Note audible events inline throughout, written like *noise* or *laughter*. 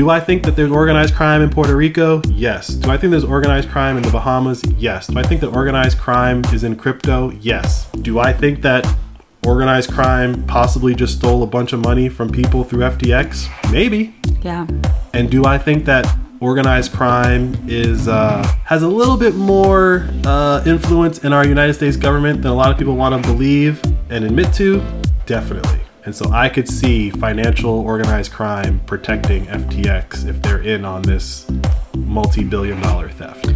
Do I think that there's organized crime in Puerto Rico? Yes. Do I think there's organized crime in the Bahamas? Yes. Do I think that organized crime is in crypto? Yes. Do I think that organized crime possibly just stole a bunch of money from people through FTX? Maybe. Yeah. And do I think that organized crime is uh, has a little bit more uh, influence in our United States government than a lot of people want to believe and admit to? Definitely. And so I could see financial organized crime protecting FTX if they're in on this multi billion dollar theft.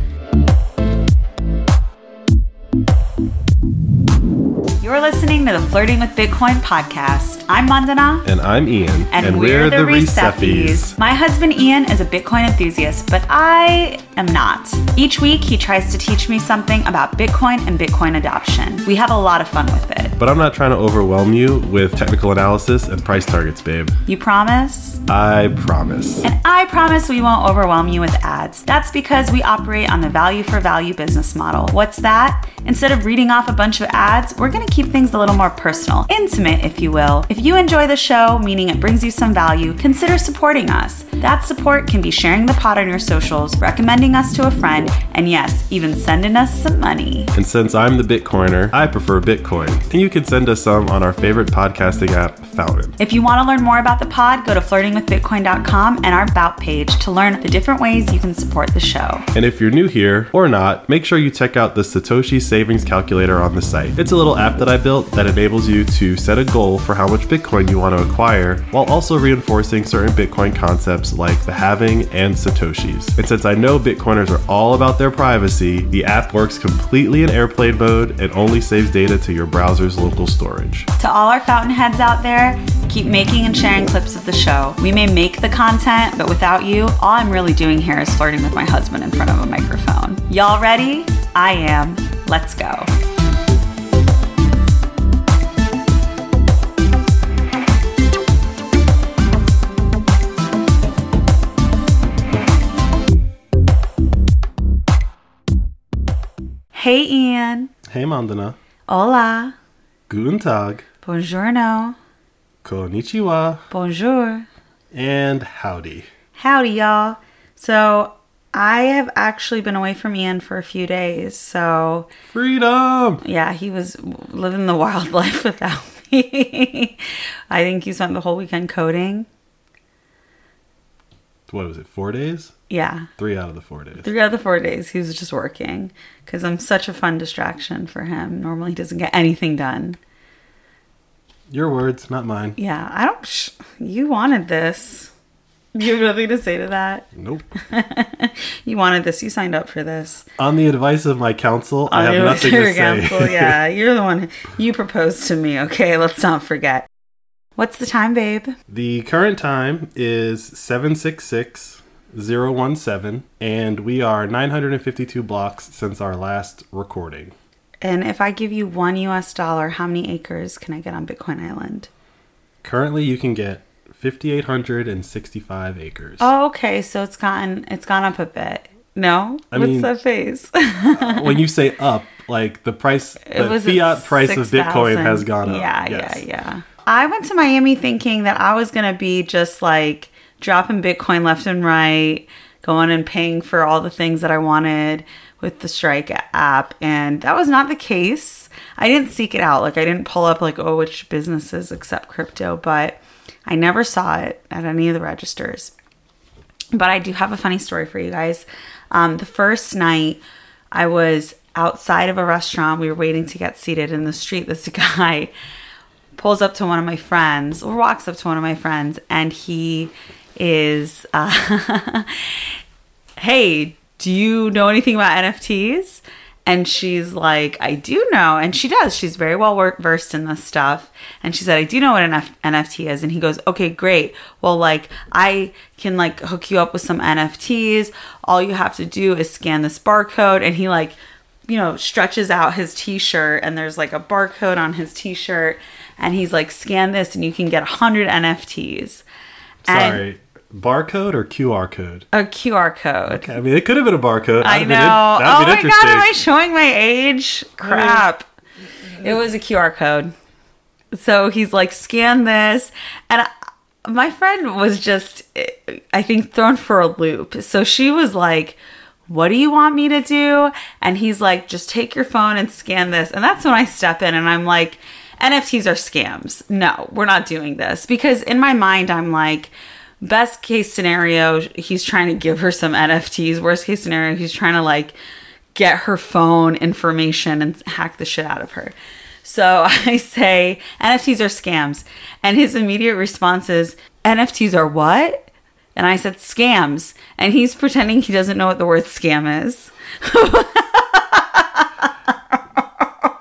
You're listening to the Flirting with Bitcoin podcast. I'm Mandana. And I'm Ian. And, we're, the Receffies. My husband Ian is a Bitcoin enthusiast, but I am not. Each week, he tries to teach me something about Bitcoin and Bitcoin adoption. We have a lot of fun with it. But I'm not trying to overwhelm you with technical analysis and price targets, babe. You promise? I promise. And I promise we won't overwhelm you with ads. That's because we operate on the value for value business model. What's that? Instead of reading off a bunch of ads, we're going to keep things a little more personal, intimate, if you will. If you enjoy the show, meaning it brings you some value, consider supporting us. That support can be sharing the pod on your socials, recommending us to a friend, and yes, even sending us some money. And since I'm the Bitcoiner, I prefer Bitcoin. And you can send us some on our favorite podcasting app, Fountain. If you want to learn more about the pod, go to flirtingwithbitcoin.com and our About page to learn the different ways you can support the show. And if you're new here or not, make sure you check out the Satoshi Savings Calculator on the site. It's a little app that I built that enables you to set a goal for how much Bitcoin you want to acquire while also reinforcing certain Bitcoin concepts like the halving and Satoshis. And since I know Bitcoiners are all about their privacy, the app works completely in airplane mode and only saves data to your browser's local storage. To all our fountainheads out there, keep making and sharing clips of the show. We may make the content, but without you, all I'm really doing here is flirting with my husband in front of a microphone. Y'all ready? I am. Let's go. Hey Ian. Hey Mandana. Hola. Guten Tag. Buongiorno. Konnichiwa. Bonjour. And howdy. Howdy, y'all. So, I have actually been away from Ian for a few days. So, Freedom! yeah, he was living the wild *laughs* life without me. I think he spent the whole weekend coding. What was it, four days? Yeah. Three out of the four days. Three out of the four days, he was just working because I'm such a fun distraction for him. Normally, he doesn't get anything done. Your words, not mine. Yeah, I don't. Sh- you wanted this. You have nothing to say to that. Nope. *laughs* You wanted this. You signed up for this. On the advice of my counsel, I have nothing to say. Counsel, yeah, *laughs* you're the one. You proposed to me. Okay, let's not forget. What's the time, babe? The current time is 766-017, and we are 952 blocks since our last recording. And if I give you one US dollar, how many acres can I get on Bitcoin Island? Currently, you can get 5,865 acres. Oh, okay. So it's gotten it's gone up a bit. No, I what's mean- that face? Uh, when you say up, like the price, *laughs* the fiat price of 6,000. Bitcoin has gone up. Yeah, Yes. yeah, yeah. I went to Miami thinking that I was gonna be just like dropping Bitcoin left and right, going and paying for all the things that I wanted with the Strike app, and that was not the case. I didn't seek it out. Like I didn't pull up like oh which businesses accept crypto, but I never saw it at any of the registers. But I do have a funny story for you guys. Um, the first night, I was outside of a restaurant. We were waiting to get seated in the street. This *laughs* guy pulls up to one of my friends, or walks up to one of my friends, and he is, uh, *laughs* "Hey, do you know anything about NFTs?" And she's like, I do know. And she does. She's very well versed in this stuff. And she said, I do know what an F- NFT is. And he goes, okay, great. Well, like, I can like hook you up with some NFTs. All you have to do is scan this barcode. And he like, you know, stretches out his t shirt and there's like a barcode on his t shirt. And he's like, scan this and you can get 100 NFTs. And Sorry, barcode or QR code? a QR code. I mean, it could have been a barcode. I That'd know. have been in- oh that'd my been god, am I showing my age? Crap. Mm-hmm. It was a QR code. So he's like, scan this. And I, my friend was just, I think, thrown for a loop. So she was like, What do you want me to do? And he's like, Just take your phone and scan this. And that's when I step in and I'm like, NFTs are scams. No, we're not doing this. Because in my mind, I'm like, best case scenario, he's trying to give her some NFTs. Worst case scenario, he's trying to like get her phone information and hack the shit out of her. So *laughs* I say, NFTs are scams. And his immediate response is, NFTs are what? And I said, scams. And he's pretending he doesn't know what the word scam is. *laughs*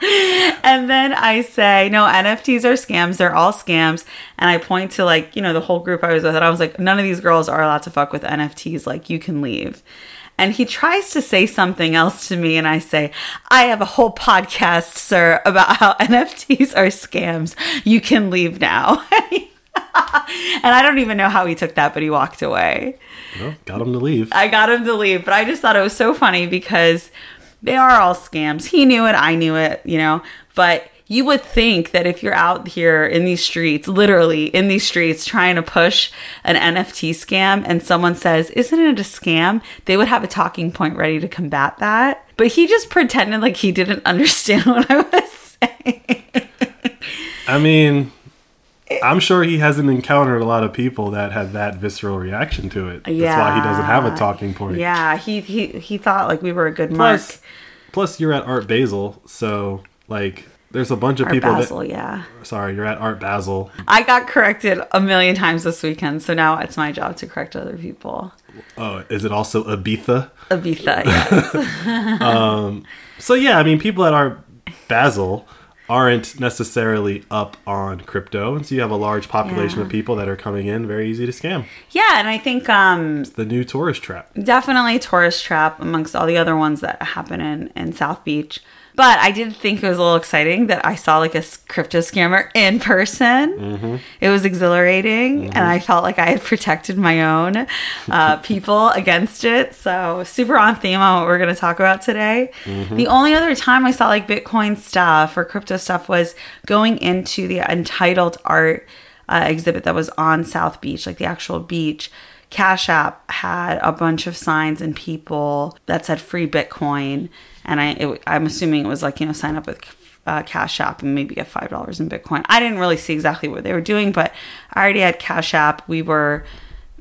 *laughs* and then I say, no, NFTs are scams. They're all scams. And I point to like, you know, the whole group I was with. And I was like, none of these girls are allowed to fuck with NFTs. Like, you can leave. And he tries to say something else to me. And I say, I have a whole podcast, sir, about how *laughs* NFTs are scams. You can leave now. *laughs* and I don't even know how he took that, but he walked away. Well, got him to leave. I got him to leave, but I just thought it was so funny because they are all scams. He knew it, I knew it, you know, but you would think that if you're out here in these streets, literally in these streets, trying to push an NFT scam and someone says, Isn't it a scam? They would have a talking point ready to combat that. But he just pretended like he didn't *laughs* understand what I was saying. I mean, I'm sure he hasn't encountered a lot of people that had that visceral reaction to it. Yeah. That's why he doesn't have a talking point. Yeah, he he, he thought like we were a good mark. Plus, plus you're at Art Basel, so like there's a bunch of Art people Basel, yeah. sorry, you're at Art Basel. I got corrected a million times this weekend, so now it's my job to correct other people. Oh, is it also Ibiza? Ibiza, *laughs* yes. um, So yeah, I mean people at Art Basel aren't necessarily up on crypto, and so you have a large population Yeah. of people that are coming in very easy to scam. yeah, and I think um The new tourist trap. definitely tourist trap amongst all the other ones that happen in in South Beach. But I did think it was a little exciting that I saw like a crypto scammer in person. It was exhilarating, and I felt like I had protected my own uh, *laughs* people against it. So super on theme on what we're going to talk about today. The only other time I saw like Bitcoin stuff or crypto stuff was going into the entitled art uh, exhibit that was on South Beach, like the actual beach. Cash App had a bunch of signs and people that said free Bitcoin, and I it, I'm assuming it was like you know sign up with uh, Cash App and maybe get five dollars in Bitcoin. I didn't really see exactly what they were doing, but I already had Cash App. We were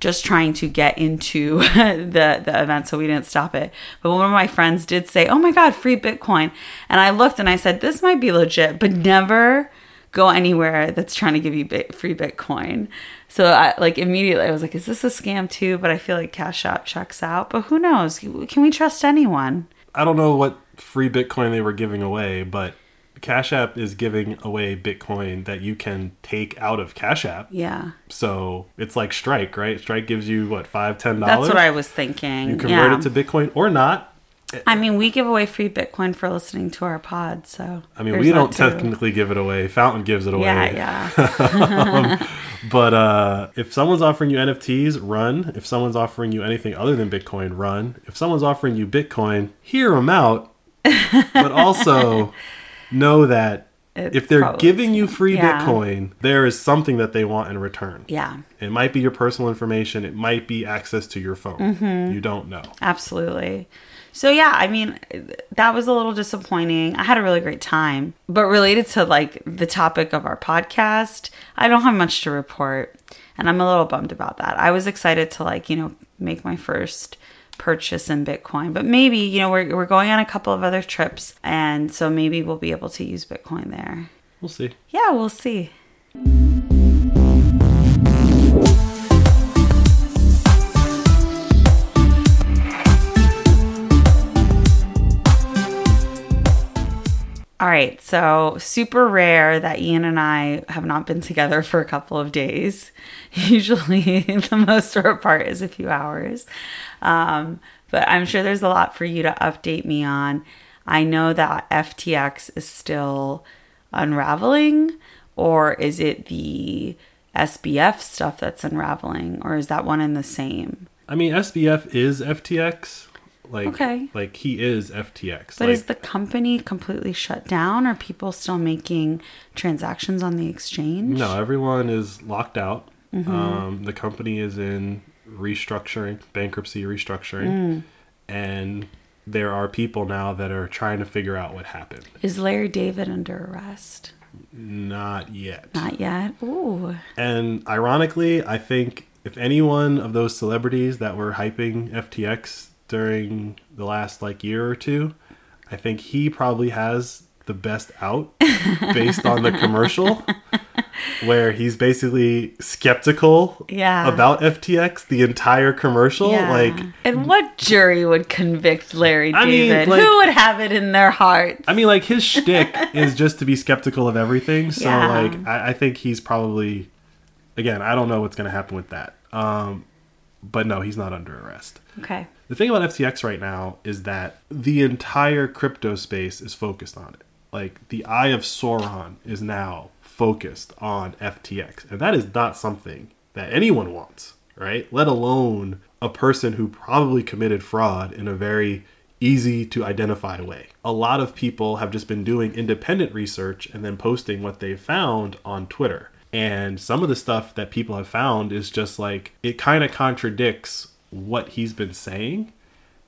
just trying to get into *laughs* the the event, so we didn't stop it. But one of my friends did say, "Oh my God, free Bitcoin," and I looked and I said, "This might be legit, but never." go anywhere that's trying to give you bit, free Bitcoin. So I like immediately I was like, is this a scam too? But I feel like Cash App checks out. But who knows? Can we trust anyone? I don't know what free Bitcoin they were giving away, but Cash App is giving away Bitcoin that you can take out of Cash App. Yeah, So it's like Strike, right? Strike gives you what five, ten dollars. that's what I was thinking. You convert yeah. it to Bitcoin or not. I mean, we give away free Bitcoin for listening to our pod. So I mean, we don't technically give it away. Fountain gives it away. Yeah, *laughs* yeah. *laughs* But uh, if someone's offering you NFTs, run. If someone's offering you anything other than Bitcoin, run. If someone's offering you Bitcoin, hear them out. but *laughs* also know that It's if they're giving you free Yeah. Bitcoin, there is something that they want in return. yeah, It might be your personal information. It might be access to your phone. Mm-hmm. You don't know. absolutely. So yeah, I mean, that was a little disappointing. I had a really great time, but related to like the topic of our podcast, I don't have much to report, and I'm a little bummed about that. I was excited to like you know make my first purchase in Bitcoin, but maybe you know we're we're going on a couple of other trips, and so maybe we'll be able to use Bitcoin there. We'll see. Yeah, we'll see. Right, so super rare that Ian and I have not been together for a couple of days. *laughs* Usually, *laughs* the most we're apart is a few hours. Um, but I'm sure there's a lot for you to update me on. I know that FTX is still unraveling, or is it the SBF stuff that's unraveling, or is that one and the same? I mean, SBF is FTX. Like, Okay. like he is FTX. But like, is the company completely shut down? Are people still making transactions on the exchange? no, everyone is locked out. Um, the company is in restructuring, bankruptcy restructuring, and there are people now that are trying to figure out what happened. Is Larry David under arrest? Not yet. Not yet. Ooh. And ironically, I think if any one of those celebrities that were hyping FTX during the last like year or two, I think he probably has the best out *laughs* based on the commercial where he's basically skeptical Yeah. about FTX the entire commercial Yeah. like and what jury would convict Larry I mean, like- Who would have it in their heart? I mean, like his shtick *laughs* is just to be skeptical of everything. So, Yeah. like, I, I think he's probably, again, I don't know what's going to happen with that. Um, but no, he's not under arrest. Okay. The thing about FTX right now is that the entire crypto space is focused on it. Like, the Eye of Sauron is now focused on FTX, and that is not something that anyone wants, right? Let alone a person who probably committed fraud in a very easy to identify way. A lot of people have just been doing independent research and then posting what they found on Twitter. And some of the stuff that people have found is just like it kind of contradicts what he's been saying.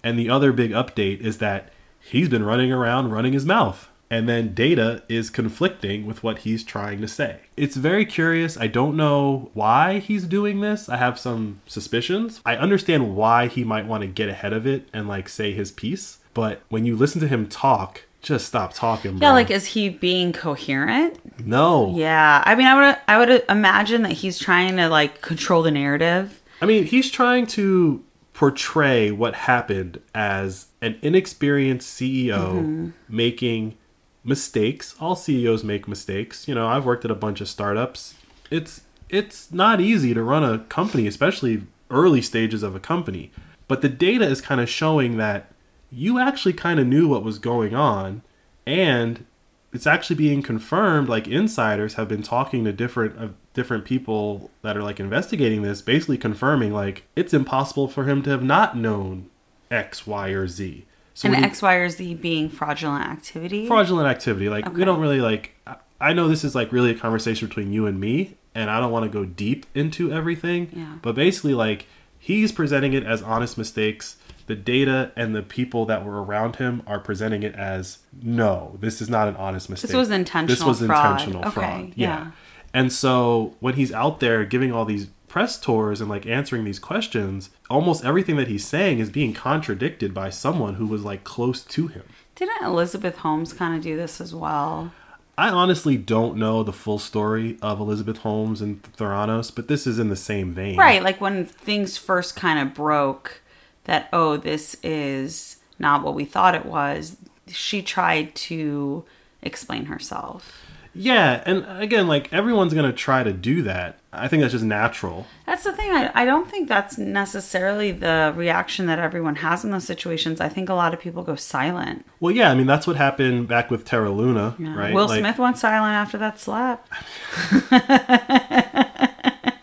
And the other big update is that he's been running around running his mouth. And then data is conflicting with what he's trying to say. It's very curious. I don't know why he's doing this. I have some suspicions. I understand why he might want to get ahead of it and like say his piece. But when you listen to him talk, just stop talking, bro. Yeah, like is he being coherent? no. Yeah. I mean, I would I would imagine that he's trying to like control the narrative. I mean, he's trying to portray what happened as an inexperienced CEO mm-hmm. making mistakes. All CEOs make mistakes. You know, I've worked at a bunch of startups. It's it's not easy to run a company, especially early stages of a company. But the data is kind of showing that you actually kind of knew what was going on and it's actually being confirmed like insiders have been talking to different different people that are like investigating this basically confirming like it's impossible for him to have not known x y or z so and X, Y, or Z being fraudulent activity. fraudulent activity like we don't really like I- i know this is like really a conversation between you and me and i don't want to go deep into everything Yeah. but basically like he's presenting it as honest mistakes the data and the people that were around him are presenting it as no this is not an honest mistake This was intentional this was fraud. intentional Okay, fraud yeah. yeah and so when he's out there giving all these press tours and like answering these questions almost everything that he's saying is being contradicted by someone who was like close to him Didn't Elizabeth Holmes kind of do this as well? I honestly don't know the full story of Elizabeth Holmes and Theranos, but this is in the same vein. Right, like when things first kind of broke that oh, this is not what we thought it was. She tried to explain herself. Yeah, and again, like everyone's gonna try to do that. I think that's just natural. That's the thing. I, I don't think that's necessarily the reaction that everyone has in those situations. I think a lot of people go silent. Well, yeah, I mean that's what happened back with Terra Luna, Yeah. right? Will Like- Smith went silent after that slap.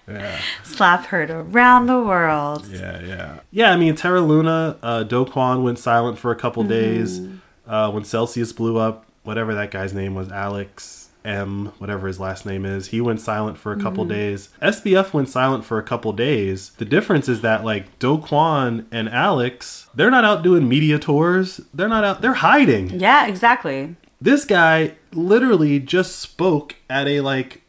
Yeah, *laughs* *laughs* Slap heard around the world. yeah, yeah. Yeah, I mean Terra Luna, uh, Do Kwon went silent for a couple days. Uh, when Celsius blew up, whatever that guy's name was, Alex M, whatever his last name is, he went silent for a couple mm-hmm. days. SBF went silent for a couple days. The difference is that like Do Kwon and Alex, they're not out doing media tours. They're not out. They're hiding. Yeah, exactly. This guy literally just spoke at a like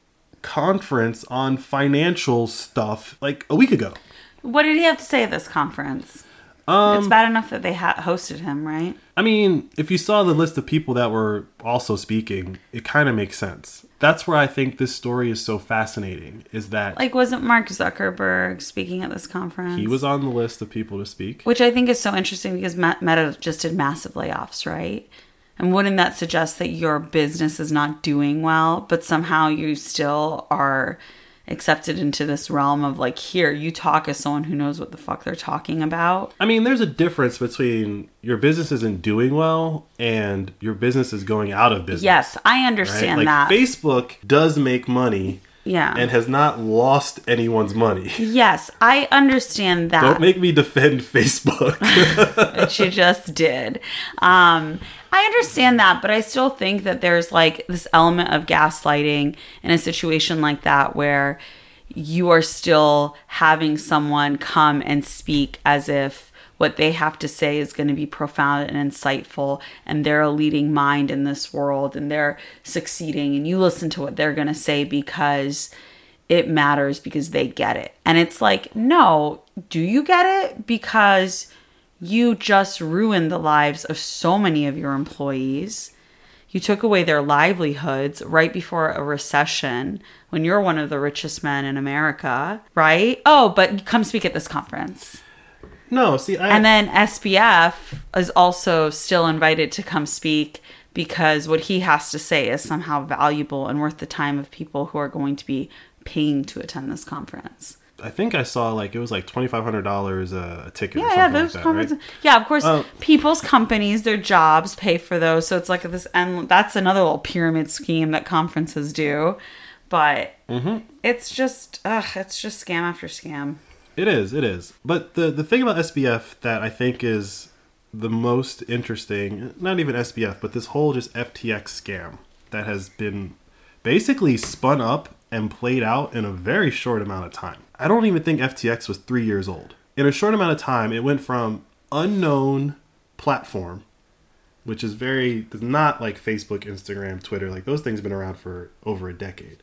conference on financial stuff like a week ago. What did he have to say at this conference? Um, it's bad enough that they ha- hosted him, right? I mean, if you saw the list of people that were also speaking, it kind of makes sense. That's where I think this story is so fascinating is that Like, wasn't Mark Zuckerberg speaking at this conference? he was on the list of people to speak. Which I think is so interesting because Me- Meta just did massive layoffs, right? And wouldn't that suggest that your business is not doing well, but somehow you still are accepted into this realm of like, here, you talk as someone who knows what the fuck they're talking about? I mean, there's a difference between your business isn't doing well and your business is going out of business. Yes, I right? understand Like that. Facebook does make money yeah. and has not lost anyone's money. yes, I understand that. Don't make me defend Facebook. *laughs* which you just did. Um, I understand that, but I still think that there's like this element of gaslighting in a situation like that where you are still having someone come and speak as if what they have to say is going to be profound and insightful and they're a leading mind in this world and they're succeeding and you listen to what they're going to say because it matters because they get it. And it's like, no, do you get it? Because you just ruined the lives of so many of your employees. You took away their livelihoods right before a recession when you're one of the richest men in America, right? Oh, but come speak at this conference. No, see, I, And then SBF is also still invited to come speak because what he has to say is somehow valuable and worth the time of people who are going to be paying to attend this conference. I think I saw like it was like twenty five hundred dollars a ticket. or Yeah, yeah, something those like that, conferences. right? Yeah, of course, Oh. people's companies, their jobs pay for those. So it's like this, and that's another little pyramid scheme that conferences do. But Mm-hmm. it's just, ugh, it's just scam after scam. It is, it is. But the the thing about SBF that I think is the most interesting, not even SBF, but this whole just FTX scam that has been basically spun up and played out in a very short amount of time. I don't even think FTX was 3 years old. In a short amount of time, it went from unknown platform which is very not like Facebook, Instagram, Twitter, like those things have been around for over a decade.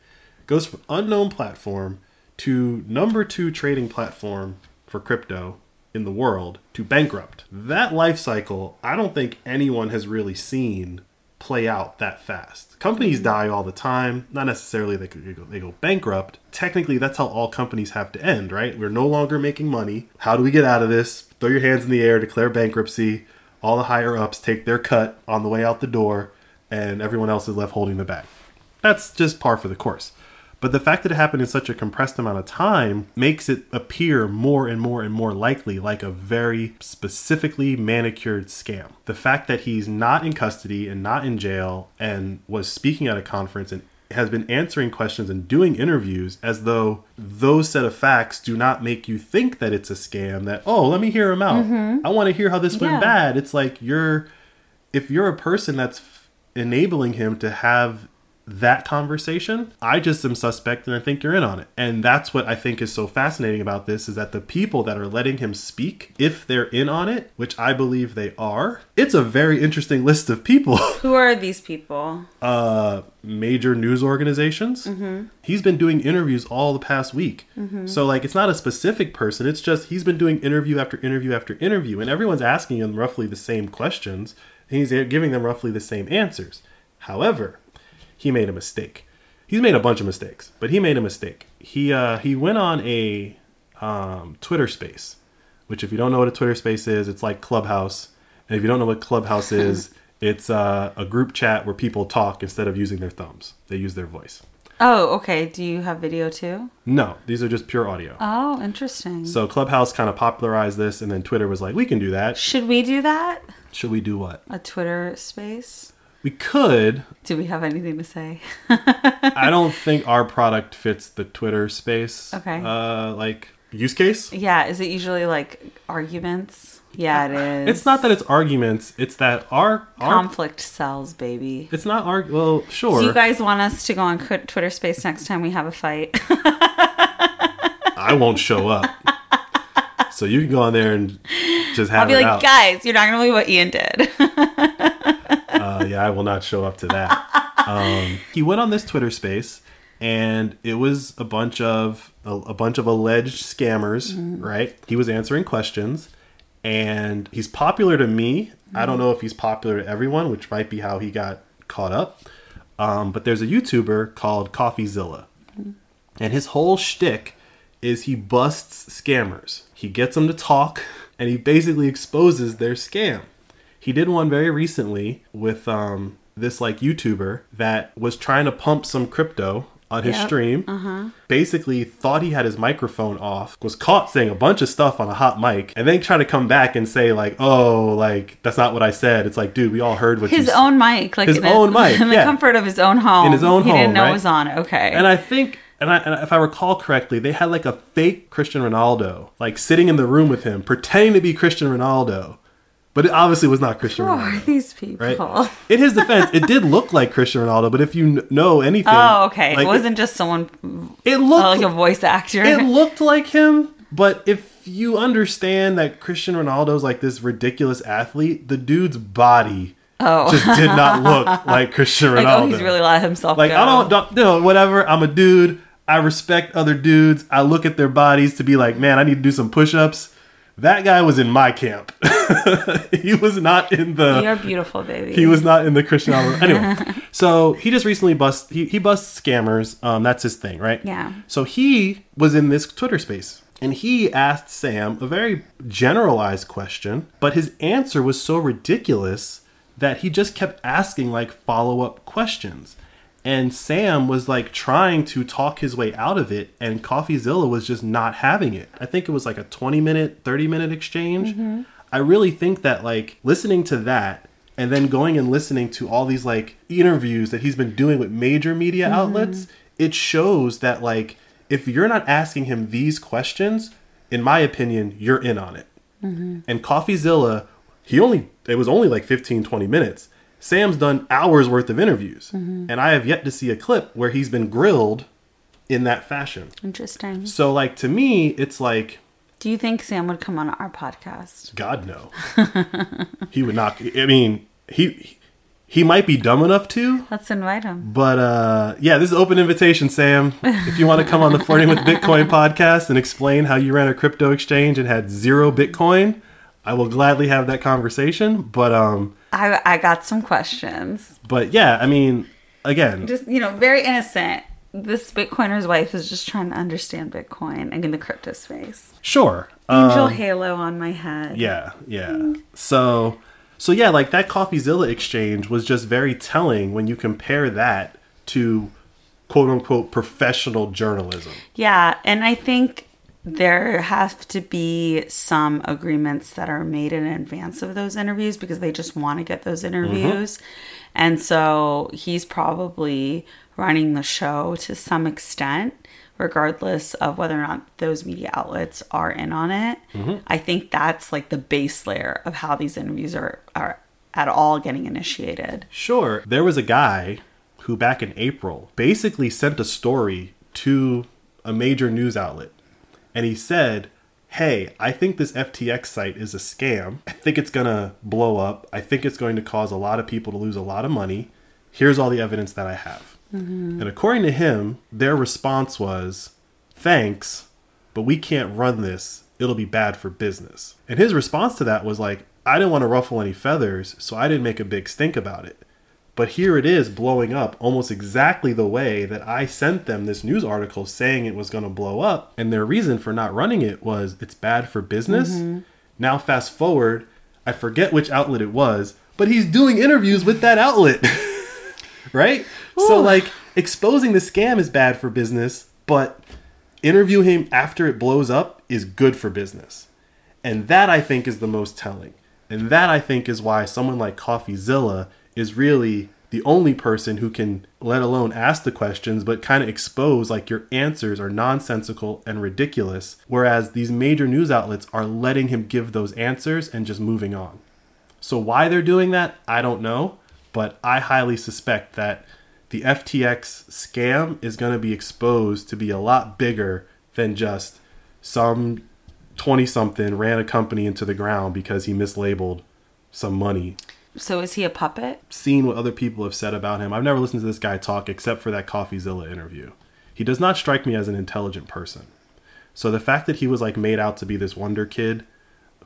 Goes from unknown platform to number two trading platform for crypto in the world to bankrupt. That life cycle, I don't think anyone has really seen play out that fast. Companies die all the time, not necessarily they go, they go bankrupt. Technically, that's how all companies have to end, right? We're no longer making money. How do we get out of this? Throw your hands in the air, declare bankruptcy. All the higher ups take their cut on the way out the door, and everyone else is left holding the bag. That's just par for the course. But the fact that it happened in such a compressed amount of time makes it appear more and more and more likely like a very specifically manicured scam. The fact that he's not in custody and not in jail and was speaking at a conference and has been answering questions and doing interviews as though those set of facts do not make you think that it's a scam that oh let me hear him out mm-hmm. i want to hear how this went Yeah. bad it's like you're if you're a person that's enabling him to have that conversation, I just am suspect and I think you're in on it. And that's what I think is so fascinating about this is that the people that are letting him speak, if they're in on it, which I believe they are, it's a very interesting list of people. *laughs* Who are these people? uh major news organizations. He's been doing interviews all the past week. So like it's not a specific person, it's just he's been doing interview after interview after interview and everyone's asking him roughly the same questions. And he's giving them roughly the same answers. However, he made a mistake. He's made a bunch of mistakes, but he made a mistake. He uh he went on a um Twitter space, which if you don't know what a Twitter space is, it's like Clubhouse. And if you don't know what Clubhouse *laughs* is, it's uh, a group chat where people talk instead of using their thumbs. They use their voice. Oh, okay. Do you have video too? No, these are just pure audio. Oh, interesting. So Clubhouse kind of popularized this, and then Twitter was like, "We can do that. Should we do that? Should we do what? A Twitter space? We could. Do we have anything to say? I *laughs* don't think our product fits the Twitter space. Okay. Uh, like use case. yeah. Is it usually like arguments? Yeah, it is. It's not that it's arguments. It's that our our. conflict sells, baby. it's not our. Well, sure. Do you guys want us to go on Twitter Space next time we have a fight? I won't show up. *laughs* so you can go on there and just have I'll be like, out. guys, you're not gonna believe what Ian did. *laughs* I will not show up to that. *laughs* Um, he went on this Twitter space, and it was a bunch of a, a bunch of alleged scammers. Right? He was answering questions, and he's popular to me. I don't know if he's popular to everyone, which might be how he got caught up. Um, but there's a YouTuber called CoffeeZilla, and his whole shtick is he busts scammers. He gets them to talk, and he basically exposes their scam. He did one very recently with um, this like YouTuber that was trying to pump some crypto on his Yep. stream. Basically, thought he had his microphone off, was caught saying a bunch of stuff on a hot mic, and then tried to come back and say like, "Oh, like that's not what I said." It's like, dude, we all heard what you said." his s- own mic, like His in own mic, *laughs* in the yeah. comfort of his own home. In his own he home, didn't know right? it was on. Okay, And I think, and, I, and if I recall correctly, they had like a fake Christian Ronaldo, like sitting in the room with him, pretending to be Christian Ronaldo, but it obviously was not Christian Who oh, Ronaldo. are these people? Right. In his defense, it did look like Cristiano Ronaldo, but if you kn- know anything, Oh, okay. like, it wasn't just someone It, looked like a voice actor. it looked like him, but if you understand that Christian Ronaldo's like this ridiculous athlete, the dude's body oh, just did not look *laughs* like Christian like oh, Ronaldo. oh, he's really let himself like go. I don't, don't, you know, whatever. I'm a dude. I respect other dudes. I look at their bodies to be like, man, I need to do some push-ups. That guy was in my camp. *laughs* he was not in the. You're beautiful, baby. He was not in the Christian Ronaldo. *laughs* Anyway, so he just recently bust. He, he busts scammers. Um, that's his thing, right? Yeah. So he was in this Twitter space and he asked Sam a very generalized question, but his answer was so ridiculous that he just kept asking like follow up questions. And Sam was like trying to talk his way out of it, and CoffeeZilla was just not having it. I think it was like a 20 minute, 30 minute exchange. Mm-hmm. I really think that like listening to that and then going and listening to all these like interviews that he's been doing with major media mm-hmm. outlets, it shows that like if you're not asking him these questions, in my opinion, you're in on it. Mm-hmm. And CoffeeZilla, he only it was only like 15 20 minutes. Sam's done hours worth of interviews, and I have yet to see a clip where he's been grilled in that fashion. Interesting. So like to me, it's like Do you think Sam would come on our podcast? God no. *laughs* he would not. I mean, he he might be dumb enough to, Let's invite him. but uh, yeah, this is open invitation, Sam. If you want to come on the Flirting with Bitcoin podcast and explain how you ran a crypto exchange and had zero Bitcoin, I will gladly have that conversation. But um, I I got some questions. but yeah, I mean, again, Just you know, very innocent. This Bitcoiner's wife is just trying to understand Bitcoin and in the crypto space. sure. Angel Um, halo on my head. Yeah, yeah. So, so yeah, like that CoffeeZilla exchange was just very telling when you compare that to quote unquote professional journalism. Yeah, and I think there have to be some agreements that are made in advance of those interviews because they just want to get those mm-hmm. interviews. And so he's probably running the show to some extent, regardless of whether or not those media outlets are in on it. Mm-hmm. I think that's like the base layer of how these interviews are, are at all getting initiated. Sure, there was a guy who back in April basically sent a story to a major news outlet and he said, Hey, I think this FTX site is a scam. I think it's gonna blow up. I think it's going to cause a lot of people to lose a lot of money. Here's all the evidence that I have. Mm-hmm. And according to him, their response was, Thanks, but we can't run this. It'll be bad for business. And his response to that was like, I didn't want to ruffle any feathers, so I didn't make a big stink about it. But here it is blowing up almost exactly the way that I sent them this news article saying it was going to blow up. And their reason for not running it was it's bad for business. Mm-hmm. Now, fast forward, I forget which outlet it was, but he's doing interviews with that outlet. *laughs* right? So, like, exposing the scam is bad for business, but interviewing him after it blows up is good for business. And that I think is the most telling. And that I think is why someone like CoffeeZilla is really the only person who can, let alone ask the questions, but kind of expose like your answers are nonsensical and ridiculous. Whereas these major news outlets are letting him give those answers and just moving on. So why they're doing that, I don't know, but I highly suspect that the FTX scam is going to be exposed to be a lot bigger than just some 20 something ran a company into the ground because he mislabeled some money. So is he a puppet? Seen what other people have said about him. I've never listened to this guy talk except for that CoffeeZilla interview. He does not strike me as an intelligent person. So the fact that he was like made out to be this wonder kid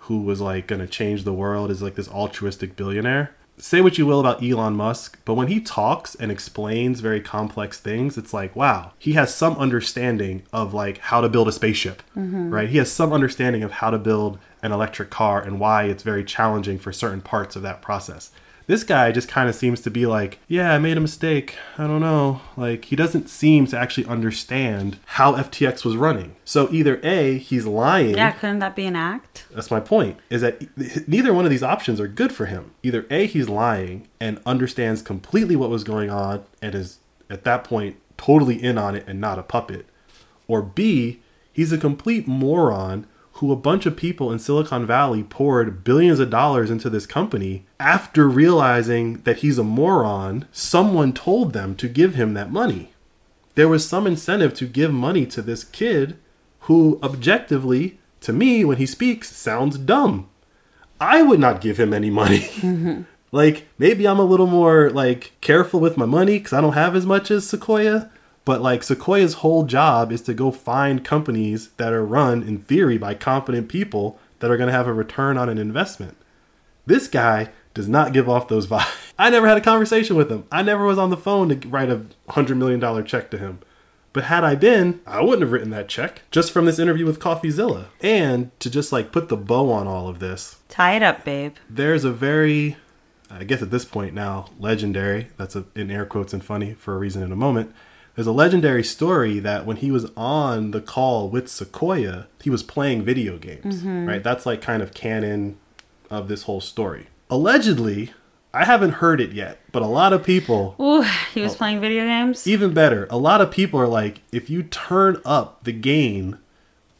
who was like going to change the world is like this altruistic billionaire. Say what you will about Elon Musk, but when he talks and explains very complex things, it's like, wow, he has some understanding of like how to build a spaceship, mm-hmm. right? He has some understanding of how to build an electric car and why it's very challenging for certain parts of that process. This guy just kind of seems to be like, yeah, I made a mistake. I don't know. Like, he doesn't seem to actually understand how FTX was running. So either A, he's lying. Yeah, couldn't that be an act? That's my point. Is that neither one of these options are good for him. Either A, he's lying and understands completely what was going on and is at that point totally in on it and not a puppet. Or B, he's a complete moron who a bunch of people in Silicon Valley poured billions of dollars into this company after realizing that he's a moron, someone told them to give him that money. There was some incentive to give money to this kid who objectively to me when he speaks sounds dumb. I would not give him any money. *laughs* like maybe I'm a little more like careful with my money cuz I don't have as much as Sequoia, but like Sequoia's whole job is to go find companies that are run in theory by competent people that are going to have a return on an investment. This guy does not give off those vibes. *laughs* I never had a conversation with him. I never was on the phone to write a $100 million check to him. But had I been, I wouldn't have written that check just from this interview with CoffeeZilla. And to just like put the bow on all of this, Tie it up, babe. there's a very, I guess at this point now, legendary, that's a, in air quotes and funny for a reason in a moment. There's a legendary story that when he was on the call with Sequoia, he was playing video games, mm-hmm. right? That's like kind of canon of this whole story. Allegedly, I haven't heard it yet, but a lot of people Ooh, he Oh. was playing video games. even better, a lot of people are like, if you turn up the gain,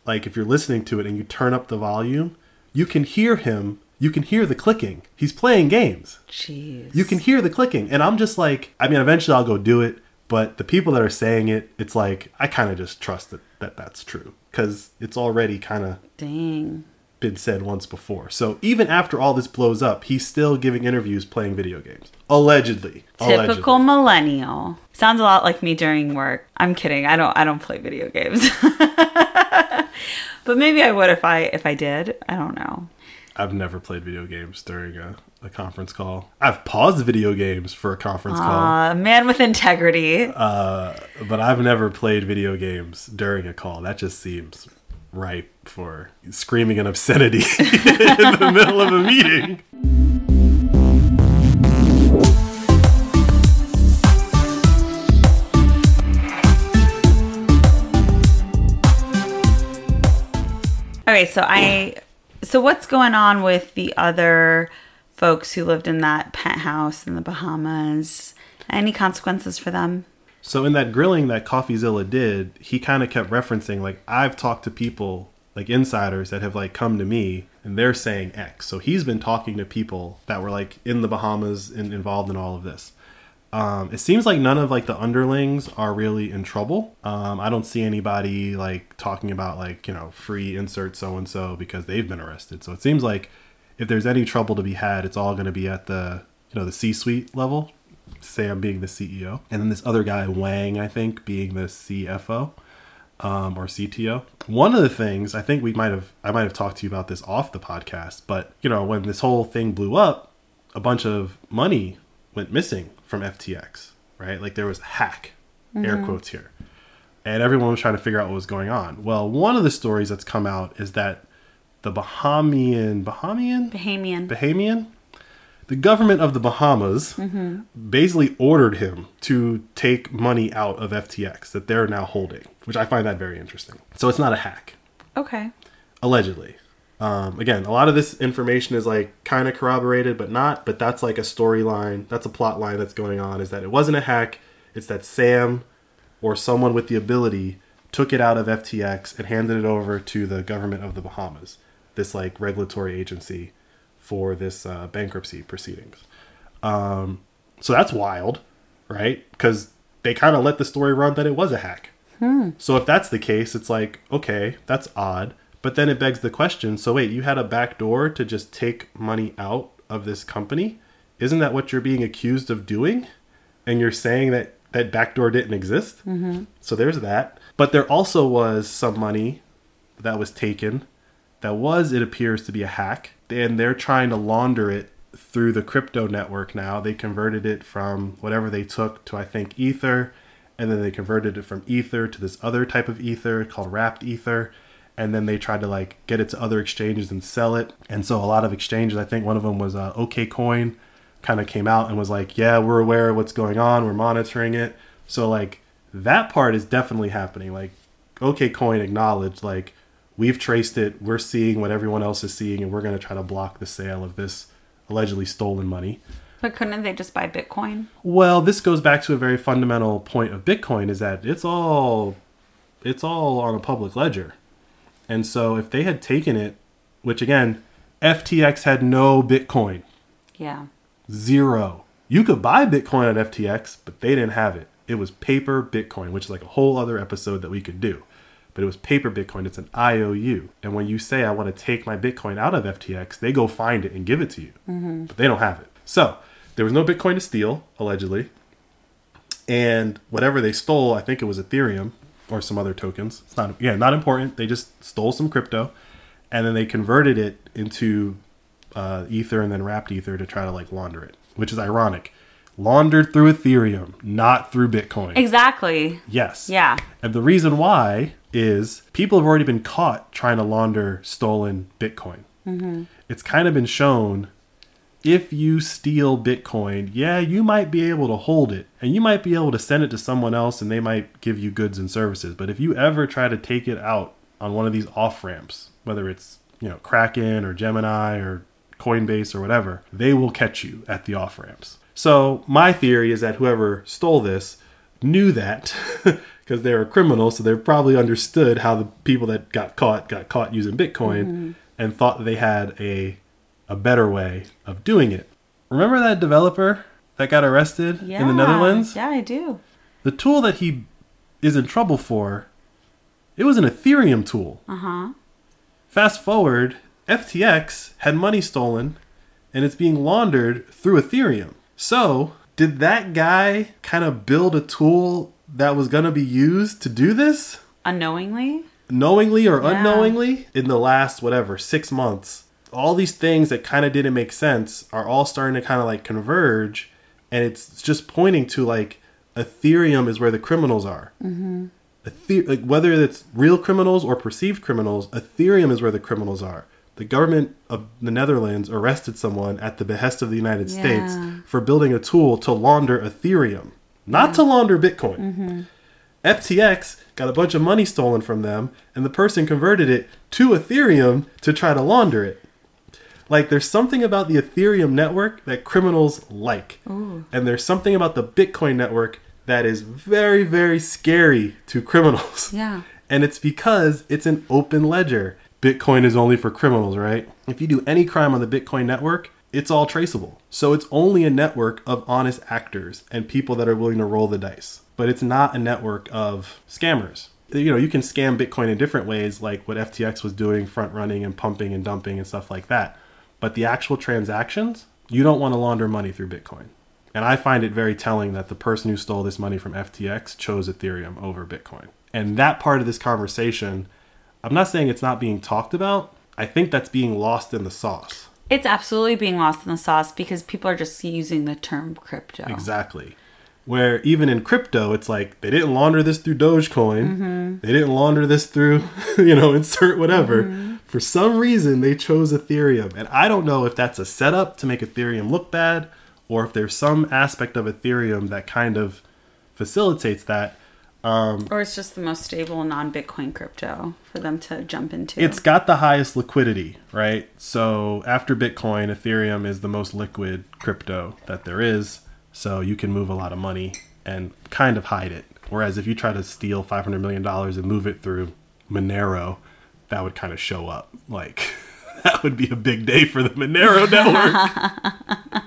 like if you're listening to it and you turn up the volume, you can hear him. You can hear the clicking. He's playing games. Jeez. You can hear the clicking. And I'm just like, I mean, eventually I'll go do it. But the people that are saying it, it's like, I kind of just trust that, that that's true. Because it's already kind of Dang. been said once before. So even after all this blows up, he's still giving interviews playing video games. Allegedly. Typical Allegedly. millennial. Sounds a lot like me during work. I'm kidding. I don't I don't play video games. *laughs* but maybe I would if I if I did. I don't know. I've never played video games during a, a conference call. I've paused video games for a conference call, Uh, man with integrity. but I've never played video games during a call. That just seems ripe for screaming an obscenity *laughs* in the middle of a meeting. Okay, so I so what's going on with the other folks who lived in that penthouse in the Bahamas? Any consequences for them? So in that grilling that CoffeeZilla did, he kind of kept referencing like I've talked to people like insiders that have like come to me and they're saying X. So he's been talking to people that were like in the Bahamas and involved in all of this. Um, it seems like none of like the underlings are really in trouble. Um, I don't see anybody like talking about like you know free insert so and so because they've been arrested. So it seems like if there's any trouble to be had, it's all going to be at the you know the C-suite level. Sam being the CEO, and then this other guy Wang, I think, being the CFO um, or CTO. One of the things I think we might have I might have talked to you about this off the podcast, but you know when this whole thing blew up, a bunch of money went missing from FTX, right? Like there was a hack, air mm-hmm. quotes here, and everyone was trying to figure out what was going on. Well, one of the stories that's come out is that the Bahamian Bahamian Bahamian. Bahamian, the government of the Bahamas mm-hmm. basically ordered him to take money out of FTX that they're now holding, which I find that very interesting. So it's not a hack, okay. allegedly. Um, again, a lot of this information is like kind of corroborated, but not. But that's like a storyline. That's a plot line that's going on. Is that it wasn't a hack? It's that Sam or someone with the ability took it out of FTX and handed it over to the government of the Bahamas, this like regulatory agency for this uh, bankruptcy proceedings. Um, so that's wild, right? Because they kind of let the story run that it was a hack. So if that's the case, it's like, okay, that's odd. But then it begs the question so wait, you had a back door to just take money out of this company? Isn't that what you're being accused of doing? And you're saying that that back door didn't exist? Mm-hmm. So there's that. But there also was some money that was taken that was, it appears to be a hack. And they're trying to launder it through the crypto network now. They converted it from whatever they took to, I think, Ether. And then they converted it from Ether to this other type of Ether called Wrapped Ether. And then they tried to like get it to other exchanges and sell it. And so a lot of exchanges, I think one of them was uh, OKCoin, kind of came out and was like, yeah, we're aware of what's going on. We're monitoring it. So like that part is definitely happening. Like OKCoin acknowledged like we've traced it. We're seeing what everyone else is seeing, and we're going to try to block the sale of this allegedly stolen money. But couldn't they just buy Bitcoin? Well, this goes back to a very fundamental point of Bitcoin: is that it's all it's all on a public ledger, And so if they had taken it, which again, FTX had no Bitcoin, Yeah. zero. You could buy Bitcoin on FTX, but they didn't have it. It was paper Bitcoin, which is like a whole other episode that we could do. But it was paper Bitcoin. It's an IOU. And when you say, I want to take my Bitcoin out of FTX, they go find it and give it to you. Mm-hmm. But they don't have it. So there was no Bitcoin to steal, allegedly. And whatever they stole, I think it was Ethereum or some other tokens. It's not, yeah, not important. They just stole some crypto and then they converted it into uh, Ether and then wrapped Ether to try to like launder it, which is ironic. Laundered through Ethereum, not through Bitcoin. Exactly. Yes. Yeah. And the reason why is people have already been caught trying to launder stolen Bitcoin. It's kind of been shown if you steal Bitcoin, yeah, you might be able to hold it and you might be able to send it to someone else and they might give you goods and services. But if you ever try to take it out on one of these off ramps, whether it's, you know, Kraken or Gemini or Coinbase or whatever, they will catch you at the off ramps. So my theory is that whoever stole this knew that *laughs* because they were criminals, so they probably understood how the people that got caught got caught using Bitcoin mm-hmm. and thought they had a a better way of doing it. Remember that developer that got arrested Yeah. in the Netherlands? Yeah, I do. The tool that he is in trouble for, it was an Ethereum tool. Uh huh. Fast forward, FTX had money stolen and it's being laundered through Ethereum. So, did that guy kind of build a tool that was going to be used to do this? Unknowingly. Knowingly or Yeah. unknowingly? In the last, whatever, six months, all these things that kind of didn't make sense are all starting to kind of like converge. And it's just pointing to like Ethereum is where the criminals are. Mm-hmm. Ether- like whether it's real criminals or perceived criminals, Ethereum is where the criminals are. The government of the Netherlands arrested someone at the behest of the United States for building a tool to launder Ethereum, not to launder Bitcoin. Mm-hmm. FTX got a bunch of money stolen from them, and the person converted it to Ethereum to try to launder it. Like, there's something about the Ethereum network that criminals like. And there's something about the Bitcoin network that is very, very scary to criminals. Yeah. *laughs* And it's because it's an open ledger. Bitcoin is only for criminals, right? If you do any crime on the Bitcoin network, it's all traceable. So it's only a network of honest actors and people that are willing to roll the dice. But it's not a network of scammers. You know, you can scam Bitcoin in different ways, like what FTX was doing, front running and pumping and dumping and stuff like that. But the actual transactions, you don't want to launder money through Bitcoin. And I find it very telling that the person who stole this money from FTX chose Ethereum over Bitcoin. And that part of this conversation, I'm not saying it's not being talked about. I think that's being lost in the sauce. It's absolutely being lost in the sauce because people are just using the term crypto. Exactly. Where even in crypto, it's like they didn't launder this through Dogecoin. Mm-hmm. They didn't launder this through, *laughs* you know, insert whatever. Mm-hmm. For some reason, they chose Ethereum. And I don't know if that's a setup to make Ethereum look bad or if there's some aspect of Ethereum that kind of facilitates that. Um, or it's just the most stable non Bitcoin crypto for them to jump into. It's got the highest liquidity, right? So after Bitcoin, Ethereum is the most liquid crypto that there is. So you can move a lot of money and kind of hide it. Whereas if you try to steal $500 million and move it through Monero, that would kind of show up. Like, *laughs* that would be a big day for the Monero *laughs* network.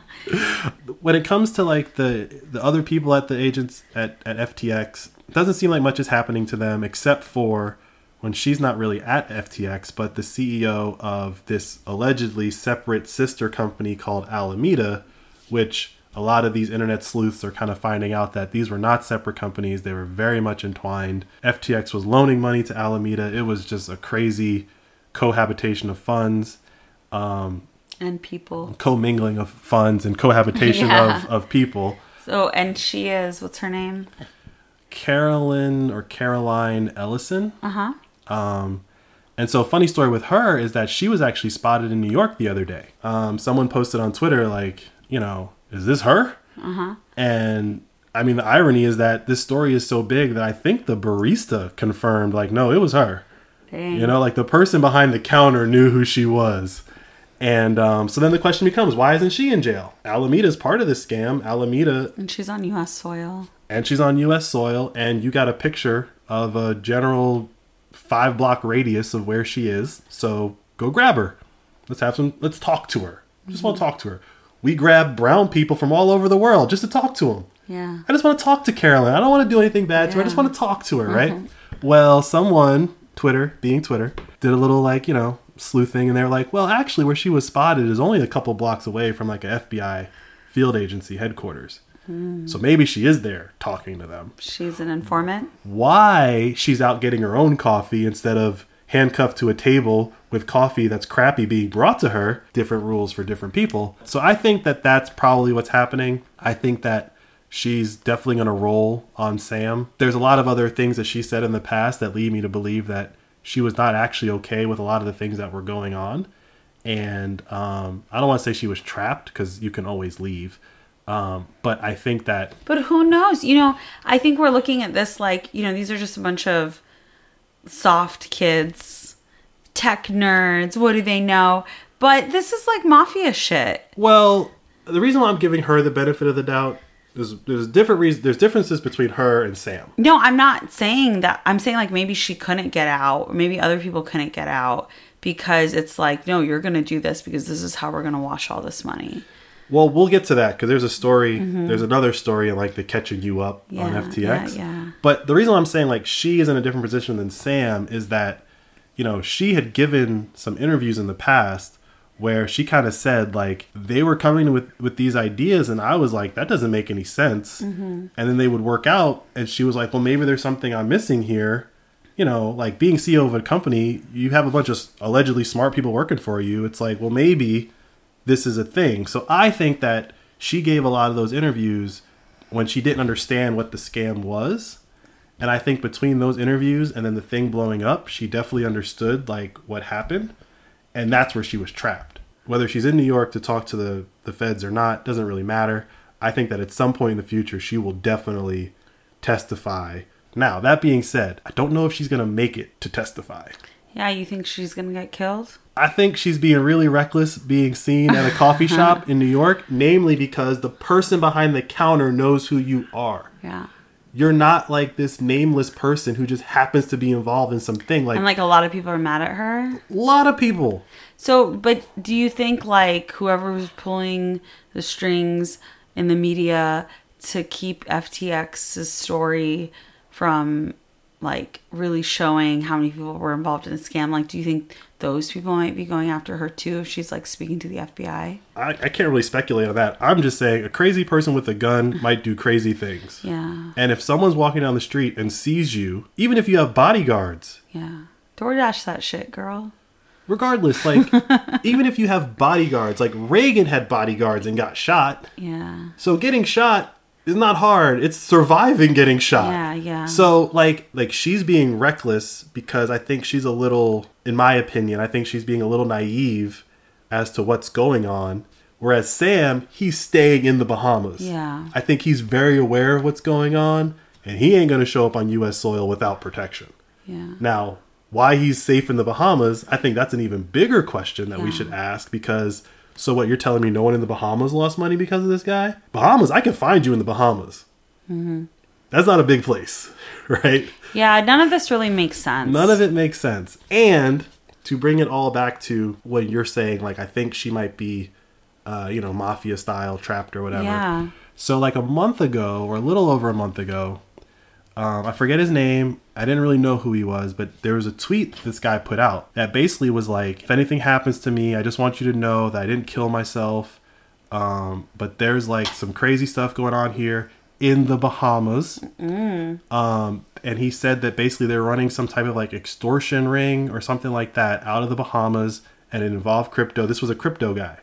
when it comes to like the the other people at the agents at, at FTX, it doesn't seem like much is happening to them except for when she's not really at FTX, but the CEO of this allegedly separate sister company called Alameda, which a lot of these internet sleuths are kind of finding out that these were not separate companies. They were very much entwined. FTX was loaning money to Alameda. It was just a crazy cohabitation of funds and people. commingling of funds and cohabitation *laughs* Yeah. of, of people. So, and she is, what's her name? Carolyn or Caroline Ellison. Uh huh. Um, and so, funny story with her is that she was actually spotted in New York the other day. Um, someone posted on Twitter, like, you know, is this her? Uh-huh. And I mean, the irony is that this story is so big that I think the barista confirmed, like, no, it was her. Dang. You know, like the person behind the counter knew who she was. And um, so then the question becomes, why isn't she in jail? Alameda's part of this scam. Alameda And she's on U.S. soil. and she's on U.S. soil, and you got a picture of a general five block radius of where she is. So go grab her. Let's have some. Let's talk to her. Just want to talk to her. We grab brown people from all over the world just to talk to them. Yeah. I just want to talk to Carolyn. I don't want to do anything bad to her. I just want to talk to her, right? *laughs* Well, someone, Twitter, being Twitter, did a little like, you know, sleuthing and they were like, well, actually, where she was spotted is only a couple blocks away from like a FBI field agency headquarters. Hmm. So maybe she is there talking to them. She's an informant. Why she's out getting her own coffee instead of handcuffed to a table with coffee that's crappy being brought to her, different rules for different people. So I think that that's probably what's happening. I think that she's definitely going to roll on Sam. There's a lot of other things that she said in the past that lead me to believe that she was not actually okay with a lot of the things that were going on. And um, I don't want to say she was trapped because you can always leave. Um, but I think that But who knows? You know, I think we're looking at this like, you know, these are just a bunch of soft kids, tech nerds. What do they know? But this is like mafia shit. Well, the reason why I'm giving her the benefit of the doubt is there's different reasons. There's differences between her and Sam. No, I'm not saying that. I'm saying like maybe she couldn't get out, or maybe other people couldn't get out because it's like, no, you're going to do this because this is how we're going to wash all this money. Well, we'll get to that because there's a story. There's another story in like the catching you up on Mm-hmm. FTX. yeah, yeah. But the reason I'm saying like she is in a different position than Sam is that you know she had given some interviews in the past where she kind of said like they were coming with with these ideas and I was like that doesn't make any sense. Mm-hmm. And then they would work out and she was like, well maybe there's something I'm missing here. You know, like being CEO of a company, you have a bunch of allegedly smart people working for you. It's like, well, maybe this is a thing. So I think that she gave a lot of those interviews when she didn't understand what the scam was. And I think between those interviews and then the thing blowing up, she definitely understood like what happened. And that's where she was trapped. Whether she's in New York to talk to the, the feds or not doesn't really matter. I think that at some point in the future, she will definitely testify. Now, that being said, I don't know if she's going to make it to testify. Yeah, you think she's going to get killed? I think she's being really reckless being seen at a coffee uh-huh. shop in New York, namely because the person behind the counter knows who you are. Yeah. You're not like this nameless person who just happens to be involved in something. Like, And like a lot of people are mad at her. a lot of people. So, but do you think like whoever was pulling the strings in the media to keep FTX's story from like really showing how many people were involved in the scam, like do you think those people might be going after her too if she's like speaking to the FBI? I, I can't really speculate on that. I'm just saying a crazy person with a gun *laughs* might do crazy things. Yeah. And if someone's walking down the street and sees you, even if you have bodyguards, Yeah. DoorDash that shit, girl. regardless, like, *laughs* even if you have bodyguards, like Reagan had bodyguards and got shot. Yeah. So getting shot is not hard. It's surviving getting shot. Yeah, yeah. So like like she's being reckless because I think she's a little in my opinion, I think she's being a little naive as to what's going on. Whereas Sam, he's staying in the Bahamas. Yeah. I think he's very aware of what's going on and he ain't going to show up on US soil without protection. Yeah. Now, why he's safe in the Bahamas, I think that's an even bigger question that we should ask because so what you're telling me no one in the Bahamas lost money because of this guy? Bahamas, I can find you in the Bahamas. Mm-hmm. That's not a big place, *laughs* right? Yeah, none of this really makes sense. None of it makes sense. And to bring it all back to what you're saying, like I think she might be, uh, you know, mafia style trapped or whatever. Yeah. So like a month ago, or a little over a month ago, um, I forget his name. I didn't really know who he was, but there was a tweet this guy put out that basically was like, "If anything happens to me, I just want you to know that I didn't kill myself, um, but there's like some crazy stuff going on here in the Bahamas." Um, and he said that basically they're running some type of like extortion ring or something like that out of the Bahamas, and it involved crypto. This was a crypto guy.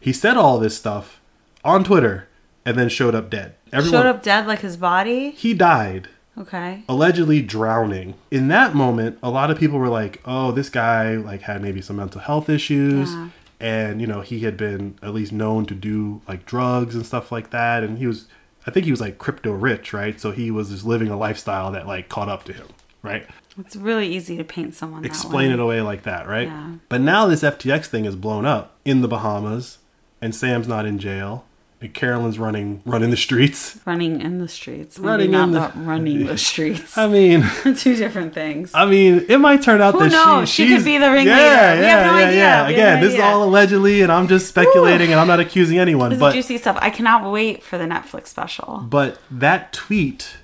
He said all this stuff on Twitter, and then showed up dead. Everyone, Showed up dead like his body? He died Okay. allegedly drowning. In that moment, a lot of people were like, "Oh, this guy like had maybe some mental health issues." Yeah. And you know he had been at least known to do like drugs and stuff like that, and he was, I think he was like crypto rich, right? So he was just living a lifestyle that like caught up to him, right? It's really easy to paint someone Explain it away like that, right? Yeah. But now this FTX thing is blown up in the Bahamas, and Sam's not in jail, Carolyn's running running the streets. Running in the streets. Maybe Running not in the- running the *laughs* streets. I mean, *laughs* Two different things. I mean, it might turn out Who that knows? she She could be the ringleader. Yeah, We yeah, have no yeah, idea. yeah. Again, no this is all allegedly, and I'm just speculating, and I'm not accusing anyone. this is But juicy stuff. I cannot wait for the Netflix special. but that tweet,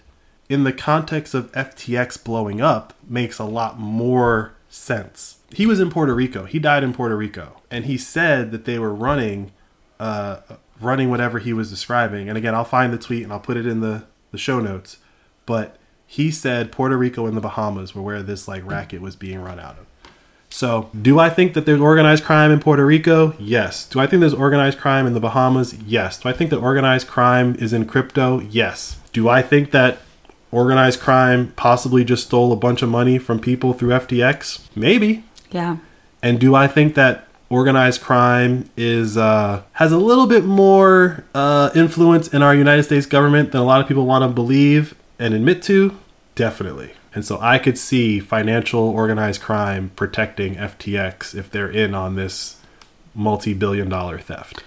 in the context of FTX blowing up, makes a lot more sense. He was in Puerto Rico. He died in Puerto Rico, and he said that they were running, uh, running whatever he was describing. And again, I'll find the tweet and I'll put it in the the show notes. But he said Puerto Rico and the Bahamas were where this like racket was being run out of. So, do I think that there's organized crime in Puerto Rico? Yes. Do I think there's organized crime in the Bahamas? Yes. Do I think that organized crime is in crypto? Yes. Do I think that organized crime possibly just stole a bunch of money from people through FTX? Maybe. Yeah. And do I think that organized crime is uh, has a little bit more uh, influence in our United States government than a lot of people want to believe and admit to? Definitely. And so I could see financial organized crime protecting FTX if they're in on this multi-billion dollar theft.